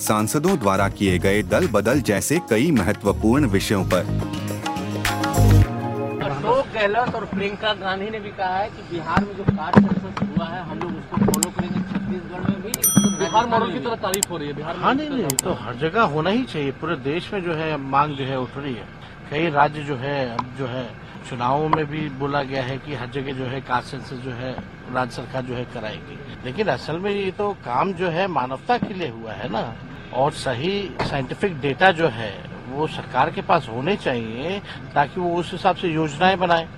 सांसदों द्वारा किए गए दल बदल जैसे कई महत्वपूर्ण विषयों पर। अशोक गहलोत और प्रियंका गांधी ने भी कहा है कि बिहार में जो कास्ट सेंसस हुआ है हम लोग उसको फॉलो करेंगे। छत्तीसगढ़ में भी तो बिहार मॉडल की तरह तारीफ़ हो रही है बिहार हाँ नहीं नहीं तो हर जगह होना ही चाहिए। पूरे देश में जो है मांग जो है उठ रही है। कई राज्य जो है अब जो है चुनावों में भी बोला गया है कि हर जगह जो है कास्ट सेंसस जो है राज्य सरकार जो है कराएगी। लेकिन असल में ये तो काम जो है मानवता के लिए हुआ है ना। और सही साइंटिफिक डेटा जो है, वो सरकार के पास होने चाहिए ताकि वो उस हिसाब से योजनाएँ बनाए।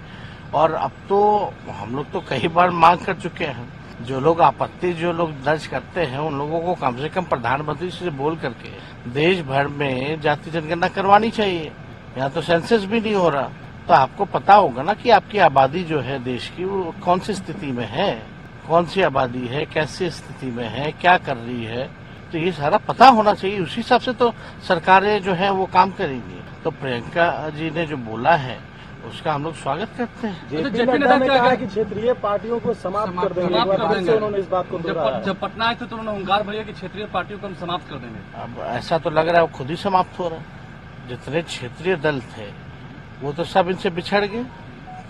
और अब तो हम लोग तो कई बार मांग कर चुके हैं। जो लोग आपत्ति, जो लोग दर्ज करते हैं, उन लोगों को कम से कम प्रधानमंत्री से बोल करके देश भर में जाति जनगणना करवानी चाहिए। यहाँ तो सेंसस भी नहीं हो रहा। तो आपको पता होगा ना कि आपकी आबादी जो है देश की, वो कौन सी स्थिति में है? कौन सी आबादी है? कैसी स्थिति में है? क्या कर रही है? तो ये सारा पता होना चाहिए। उसी हिसाब से तो सरकारें जो है वो काम करेंगी। तो प्रियंका जी ने जो बोला है उसका हम लोग स्वागत करते हैं। जेपी जेपी नड्डा ने कहा कहा कि क्षेत्रीय पार्टियों को समाप्त कर देंगे। कर। उन्होंने इस बात को जब दोहराया। जब पटना आए थे तो उन्होंने हुंकार भरिया कि क्षेत्रीय पार्टियों को हम समाप्त कर देंगे। अब ऐसा तो लग रहा है वो खुद ही समाप्त हो रहा है। जितने क्षेत्रीय दल थे वो तो सब इनसे बिछड़ गए।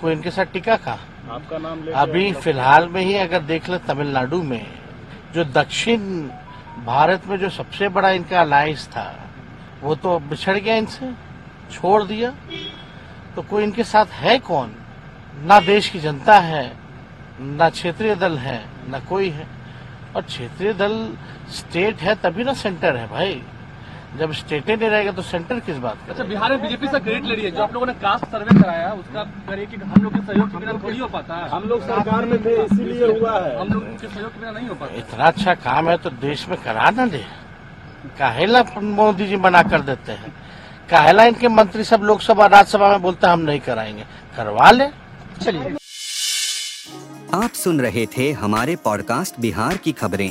कोई इनके साथ टिका कहा आपका नाम अभी फ़िलहाल में ही अगर देख ले तमिलनाडु में जो दक्षिण भारत में जो सबसे बड़ा इनका अलायंस था, वो तो बिछड़ गया इनसे, छोड़ दिया। तो कोई इनके साथ है कौन? ना देश की जनता है, ना क्षेत्रीय दल है, ना कोई है। और क्षेत्रीय दल स्टेट है तभी ना सेंटर है भाई। जब स्टेटे नहीं रहेगा तो सेंटर किस बात का अच्छा बिहार में बीजेपी से क्रेडिट ले रही है। जो आप लोगों ने कास्ट सर्वे कराया उसका करिए कि हम लोग के सहयोग के बिना थोड़ी हो पाता। है हम लोग सरकार में थे इसीलिए हुआ है। हम लोग के सहयोग के बिना नहीं हो पाता। इतना अच्छा काम है तो देश में करा ना दे। काहेला मोदी जी मना कर देते हैं। काहेला इनके मंत्री सब लोकसभा राज्यसभा में बोलते हैं हम नहीं कराएँगे। करवा ले। चलिए। आप सुन रहे थे हमारे पॉडकास्ट बिहार की खबरें।